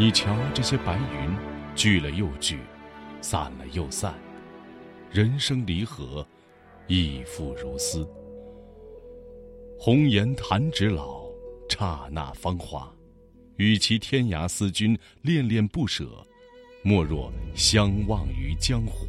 你瞧这些白云，聚了又聚，散了又散，人生离合，亦复如斯。红颜弹指老，刹那芳华。与其天涯思君，恋恋不舍，莫若相忘于江湖。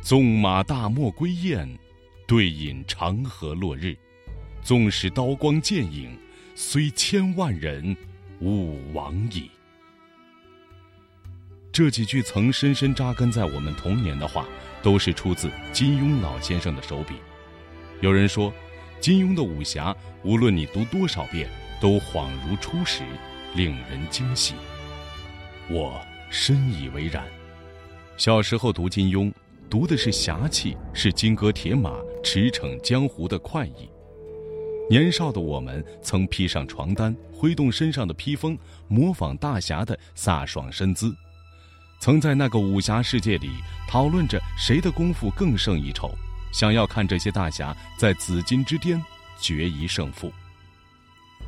纵马大漠归雁，对饮长河落日。纵使刀光剑影，虽千万人，吾往矣。这几句曾深深扎根在我们童年的话，都是出自金庸老先生的手笔。有人说，金庸的武侠，无论你读多少遍，都恍如初时，令人惊喜。我深以为然。小时候读金庸，读的是侠气，是金戈铁马、驰骋江湖的快意。年少的我们曾披上床单，挥动身上的披风，模仿大侠的飒爽身姿；曾在那个武侠世界里讨论着谁的功夫更胜一筹，想要看这些大侠在紫金之巅决一胜负。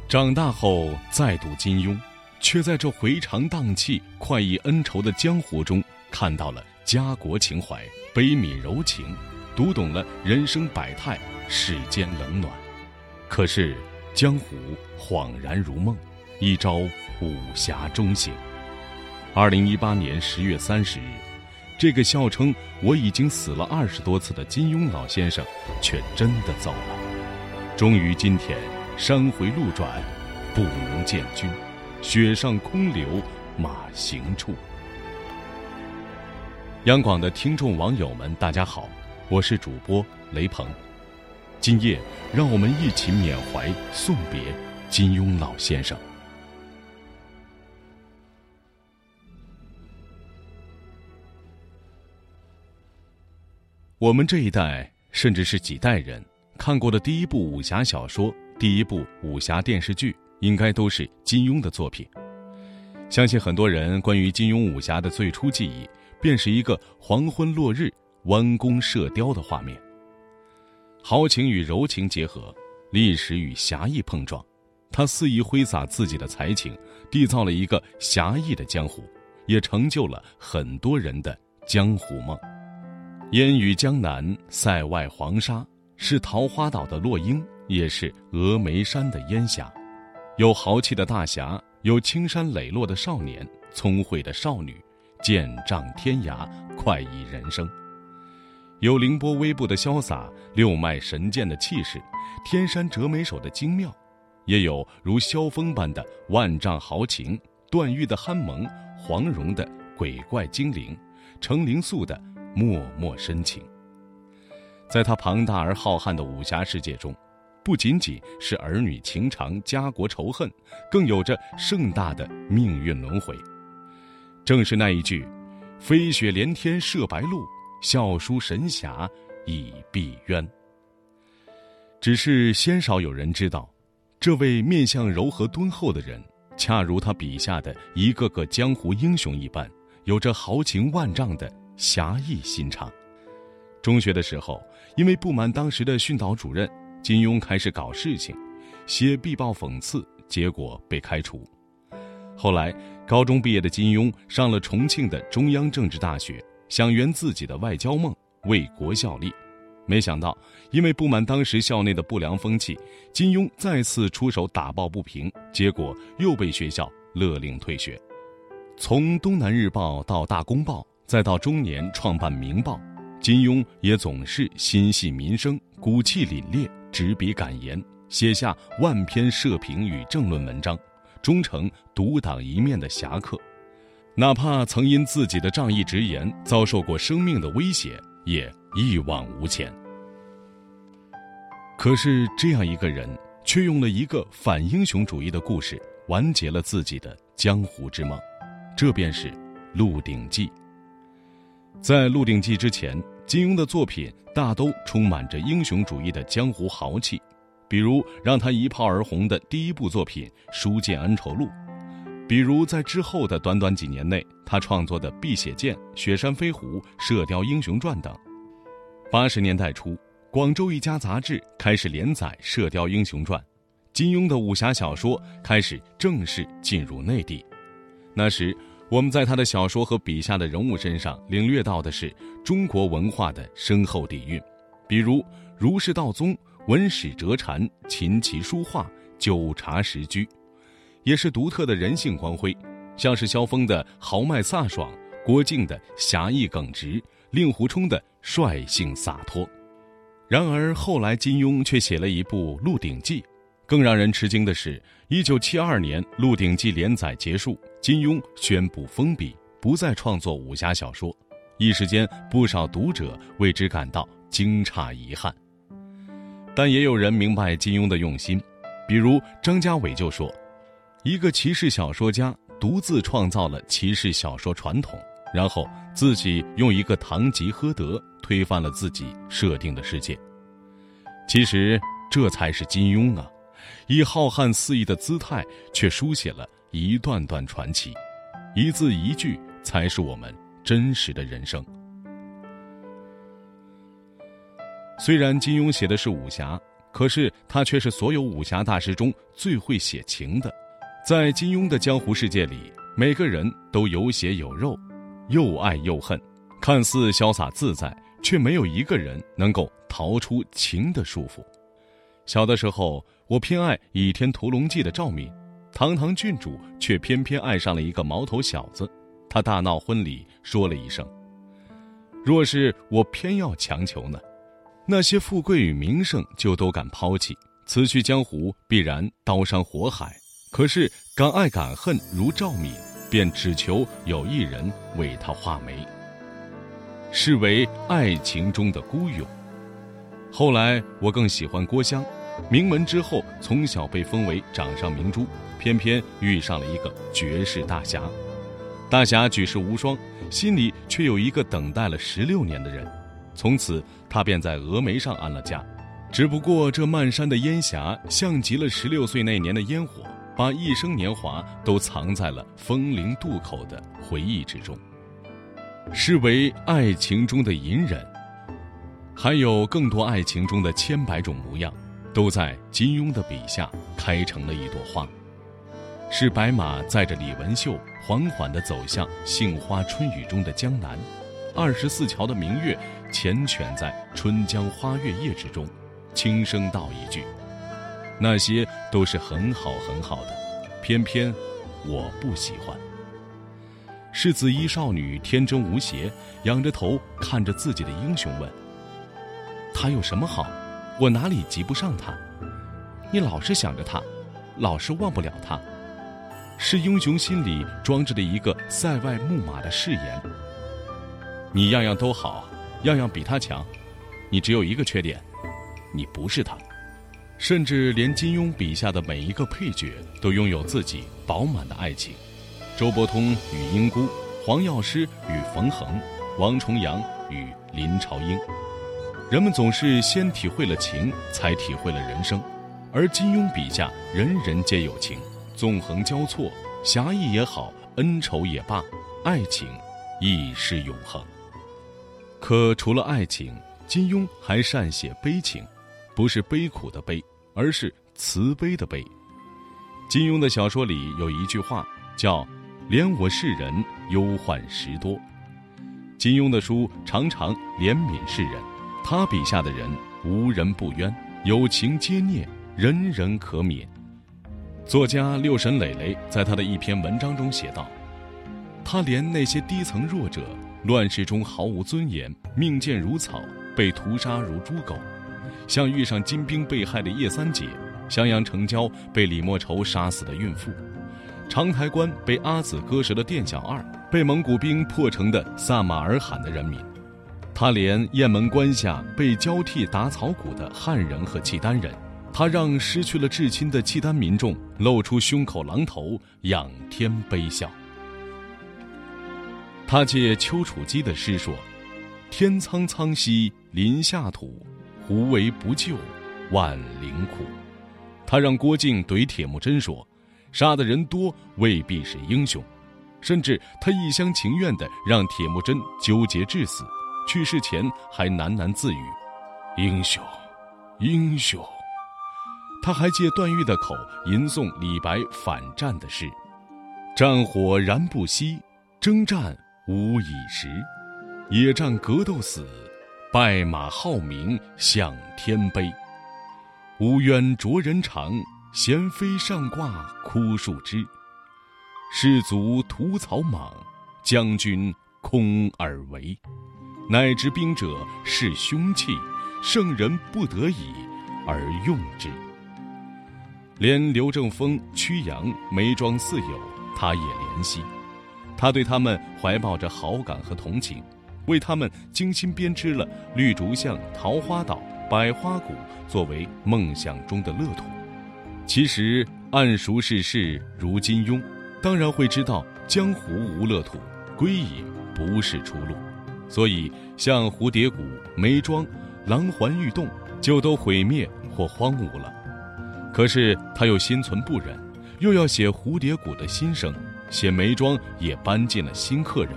长大后再读金庸，却在这回肠荡气、快意恩仇的江湖中，看到了家国情怀、悲悯柔情，读懂了人生百态、世间冷暖。可是，江湖恍然如梦，一朝武侠终醒。二零一八年十月三十日，这个笑称我已经死了二十多次的金庸老先生，却真的走了。终于今天，山回路转，不能见君，雪上空留马行处。央广的听众网友们，大家好，我是主播雷鹏。今夜，让我们一起缅怀、送别金庸老先生。我们这一代，甚至是几代人看过的第一部武侠小说、第一部武侠电视剧，应该都是金庸的作品。相信很多人关于金庸武侠的最初记忆，便是一个黄昏落日、弯弓射雕的画面。豪情与柔情结合，历史与侠义碰撞，他肆意挥洒自己的才情，缔造了一个侠义的江湖，也成就了很多人的江湖梦。烟雨江南，塞外黄沙，是桃花岛的落英，也是峨眉山的烟霞。有豪气的大侠，有青山磊落的少年，聪慧的少女，剑仗天涯，快意人生。有凌波微步的潇洒，六脉神剑的气势，天山折眉手的精妙，也有如萧峰般的万丈豪情，段誉的憨萌，黄蓉的鬼怪精灵，程灵素的脉脉深情。在他庞大而浩瀚的武侠世界中，不仅仅是儿女情长、家国仇恨，更有着盛大的命运轮回。正是那一句：“飞雪连天射白鹿。”笑书神侠已闭渊。只是鲜少有人知道，这位面相柔和敦厚的人，恰如他笔下的一个个江湖英雄一般，有着豪情万丈的侠义心肠。中学的时候，因为不满当时的训导主任，金庸开始搞事情，写壁报讽刺，结果被开除。后来，高中毕业的金庸上了重庆的中央政治大学。想圆自己的外交梦，为国效力，没想到因为不满当时校内的不良风气，金庸再次出手打抱不平，结果又被学校勒令退学。从《东南日报》到《大公报》，再到中年创办《明报》，金庸也总是心系民生，骨气凛冽，执笔敢言，写下万篇社评与政论文章，终成独当一面的侠客。哪怕曾因自己的仗义直言遭受过生命的威胁，也一往无前。可是这样一个人，却用了一个反英雄主义的故事，完结了自己的江湖之梦。这便是《鹿鼎记》。在《鹿鼎记》之前，金庸的作品大都充满着英雄主义的江湖豪气，比如让他一炮而红的第一部作品《书剑恩仇录》。比如，在之后的短短几年内，他创作的《碧血剑》《雪山飞狐》《射雕英雄传》等。八十年代初，广州一家杂志开始连载《射雕英雄传》，金庸的武侠小说开始正式进入内地。那时，我们在他的小说和笔下的人物身上领略到的是中国文化的深厚底蕴，比如儒释道宗、文史哲禅、琴棋书画、酒茶食居，也是独特的人性光辉，像是萧峰的豪迈飒爽，郭靖的侠义耿直，令狐冲的率性洒脱。然而后来金庸却写了一部《鹿鼎记》，更让人吃惊的是，一九七二年《鹿鼎记》连载结束。金庸宣布封笔，不再创作武侠小说，一时间不少读者为之感到惊诧遗憾。但也有人明白金庸的用心，比如张家伟就说：“一个骑士小说家独自创造了骑士小说传统，然后自己用一个堂吉诃德推翻了自己设定的世界。其实这才是金庸啊，以浩瀚肆意的姿态，却书写了。”一段段传奇，一字一句才是我们真实的人生。虽然金庸写的是武侠，可是他却是所有武侠大师中最会写情的。在金庸的江湖世界里，每个人都有血有肉，又爱又恨，看似潇洒自在，却没有一个人能够逃出情的束缚。小的时候，我偏爱《倚天屠龙记》的赵敏。堂堂郡主却偏偏爱上了一个毛头小子，他大闹婚礼，说了一声：“若是我偏要强求呢？那些富贵与名声就都敢抛弃，辞去江湖必然刀山火海。可是敢爱敢恨如赵敏，便只求有一人为他画眉，视为爱情中的孤勇。后来我更喜欢郭襄，名门之后，从小被封为掌上明珠。”偏偏遇上了一个绝世大侠，大侠举世无双，心里却有一个等待了十六年的人。从此，他便在峨眉上安了家。只不过这漫山的烟霞，像极了十六岁那年的烟火，把一生年华都藏在了风陵渡口的回忆之中。是为爱情中的隐忍，还有更多爱情中的千百种模样，都在金庸的笔下开成了一朵花。是白马载着李文秀缓缓地走向杏花春雨中的江南，二十四桥的明月缱绻在春江花月夜之中，轻声道一句：“那些都是很好很好的，偏偏我不喜欢。”是紫衣少女天真无邪，仰着头看着自己的英雄问：“他有什么好？我哪里及不上他？你老是想着他，老是忘不了他。”是英雄心里装着的一个塞外木马的誓言。你样样都好，样样比他强，你只有一个缺点，你不是他。甚至连金庸笔下的每一个配角都拥有自己饱满的爱情。周伯通与英姑，黄药师与冯衡，王重阳与林朝英。人们总是先体会了情，才体会了人生，而金庸笔下人人皆有情。纵横交错，侠义也好，恩仇也罢，爱情亦是永恒。可除了爱情，金庸还善写悲情，不是悲苦的悲，而是慈悲的悲。金庸的小说里有一句话叫“怜我世人，忧患时多”。金庸的书常常怜悯世人，他笔下的人无人不冤，有情皆孽，人人可悯。作家六神磊磊在他的一篇文章中写道：“他怜那些低层弱者，乱世中毫无尊严，命贱如草，被屠杀如猪狗，像遇上金兵被害的叶三姐，襄阳城郊被李莫愁杀死的孕妇，长台关被阿紫割舌的店小二，被蒙古兵破城的撒马尔罕的人民。他连雁门关下被交替打草谷的汉人和契丹人。”他让失去了至亲的契丹民众露出胸口狼头，仰天悲笑。他借丘处机的诗说：“天苍苍兮林下土，无为不救，万灵苦。”他让郭靖怼铁木真说：“杀的人多未必是英雄。”甚至他一厢情愿地让铁木真纠结致死，去世前还喃喃自语：“英雄，英雄。”他还借段誉的口吟诵李白反战的诗：“战火燃不息，征战无已时。野战格斗死，败马号鸣向天悲。乌鸢啄人肠，闲飞上挂枯树枝。士卒屠草莽，将军空而为。乃知兵者是凶器，圣人不得已而用之。”连刘正风、曲阳、梅庄四友，他也怜惜。他对他们怀抱着好感和同情，为他们精心编织了绿竹巷、桃花岛、百花谷，作为梦想中的乐土。其实，暗熟世事如金庸，当然会知道江湖无乐土，归隐不是出路。所以，像蝴蝶谷、梅庄、狼环玉洞，就都毁灭或荒芜了。可是他又心存不忍，又要写蝴蝶谷的心声，写梅庄也搬进了新客人，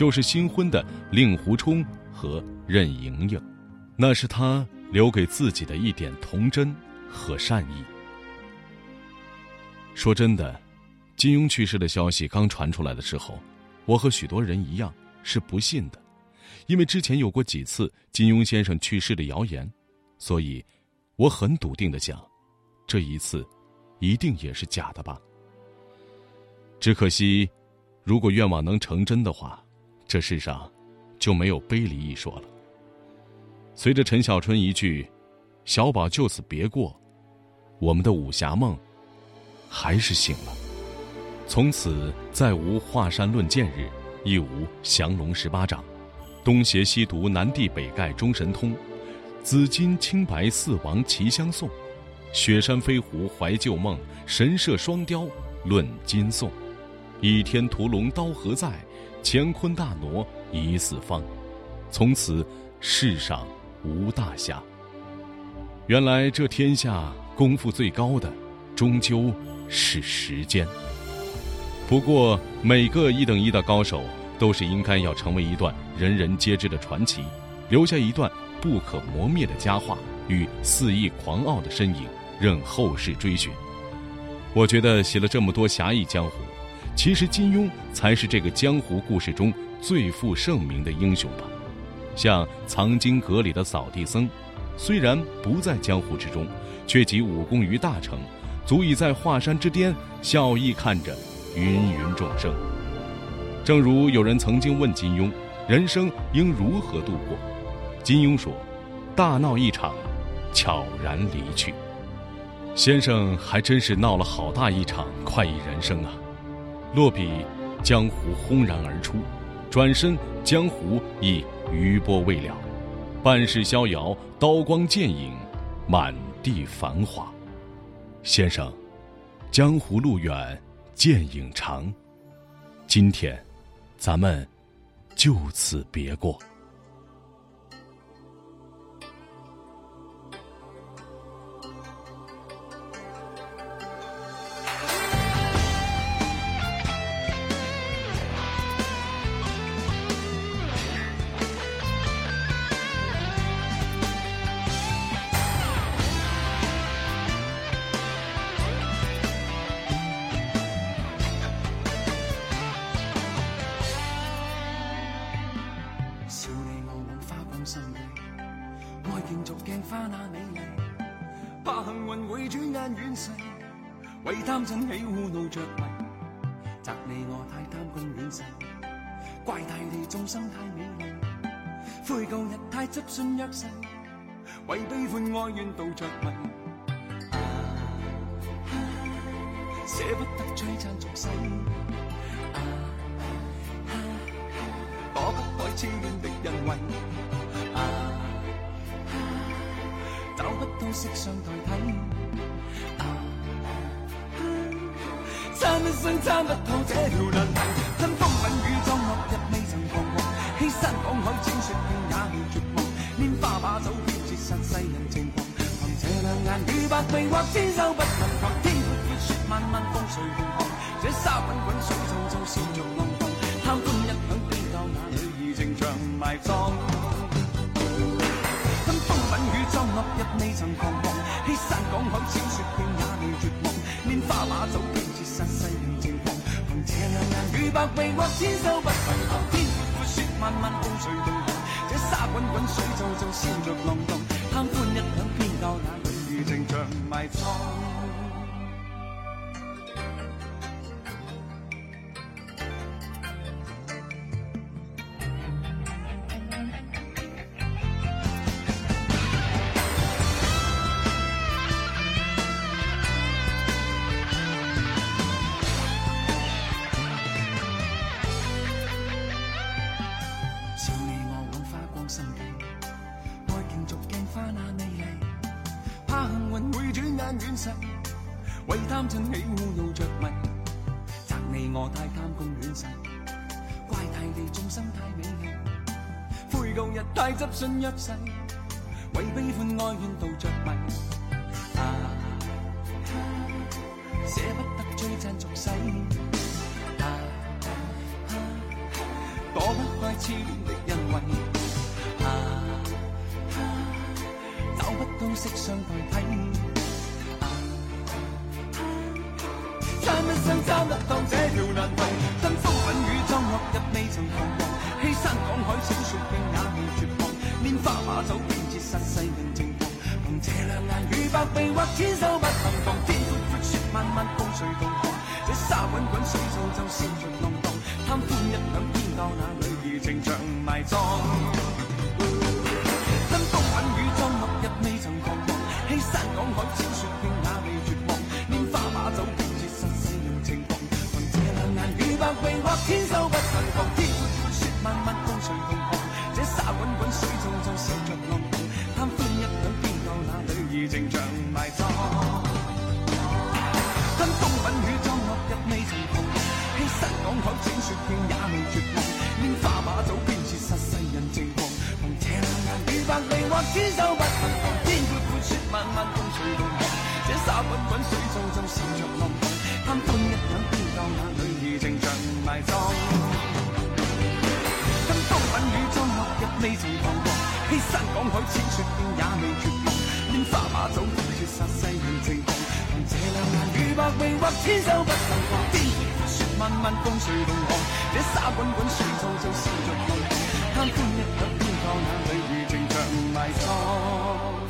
就是新婚的令狐冲和任盈盈，那是他留给自己的一点童真和善意。说真的，金庸去世的消息刚传出来的时候，我和许多人一样是不信的，因为之前有过几次金庸先生去世的谣言，所以我很笃定的想。这一次，一定也是假的吧？只可惜，如果愿望能成真的话，这世上就没有悲离一说了。随着陈小春一句“小宝就此别过”，我们的武侠梦还是醒了。从此再无华山论剑日，亦无降龙十八掌，东邪西毒南帝北丐中神通，紫金青白四王齐相送。雪山飞狐怀旧梦，神社双雕论今颂，倚天屠龙刀何在？乾坤大挪移四方。从此世上无大侠。原来这天下功夫最高的，终究是时间。不过每个一等一的高手，都是应该要成为一段人人皆知的传奇，留下一段不可磨灭的佳话与肆意狂傲的身影。任后世追寻。我觉得写了这么多侠义江湖，其实金庸才是这个江湖故事中最负盛名的英雄吧。像藏经阁里的扫地僧，虽然不在江湖之中，却集武功于大成，足以在华山之巅笑意看着芸芸众生。正如有人曾经问金庸，人生应如何度过？金庸说：“大闹一场，悄然离去。”先生还真是闹了好大一场快意人生啊！落笔，江湖轰然而出；转身，江湖已余波未了。半世逍遥，刀光剑影，满地繁华。先生，江湖路远，剑影长。今天，咱们就此别过。贪嗔喜恶怒着迷，责你我太贪功恋势，怪大地众生太美丽，悔旧日太执信约誓，为悲欢哀怨妒着迷，舍不得璀璨俗世，躲不开痴恋的人为，找不到色相代替。一生参不透这条难题，吞风吻雨葬落日未曾彷徨，欺山赶海千雪遍也未绝望，拈花把酒偏折煞世人情狂，凭这两眼与百臂或千手不能防，天阔阔雪漫漫风随浪航，这沙滚滚水皱皱笑着浪荡，贪欢一晌偏教那女儿情长埋葬，吞风吻雨葬落日未曾彷徨，欺山。赶海小说片也未绝望，拈花把酒百臂或千手不能防，天阔雪漫漫共谁同航？这沙滚滚水皱皱笑着浪荡，贪欢一晌偏教那里如情长埋葬。旧日太执信约誓，为悲欢哀怨妒着迷，啊，舍不得追赞俗世，啊，躲不开痴恋的恩惠，啊，找不到色相代替。一生参得当这条难题，跟风品与装落入未曾彷徨，海小说竟也未绝望，拈花把酒偏折煞世人情狂，凭这两眼与百臂或千手不能防，天阔阔雪漫漫共谁同航？这沙滚滚水皱皱笑着浪荡，贪欢一晌偏教那女儿情长埋葬。那女儿情长埋葬。跟风品与装落日未曾狂，欺山赶海小说片也未绝望，拈花把酒偏折煞世人情狂。凭这两眼与百臂或天收不能防，天阔阔雪漫漫共谁同航？这沙滚滚水皱皱笑着浪荡，贪欢一晌偏教那女儿情长。埋葬，跟风品与装落日未曾彷徨，欺山赶海千雪绝杀世人情狂，凭这两眼与百臂或千手不能防，天阔阔雪漫漫共谁同航？这沙滚滚水皱皱笑着浪荡，贪欢一晌偏教那女儿情长埋葬。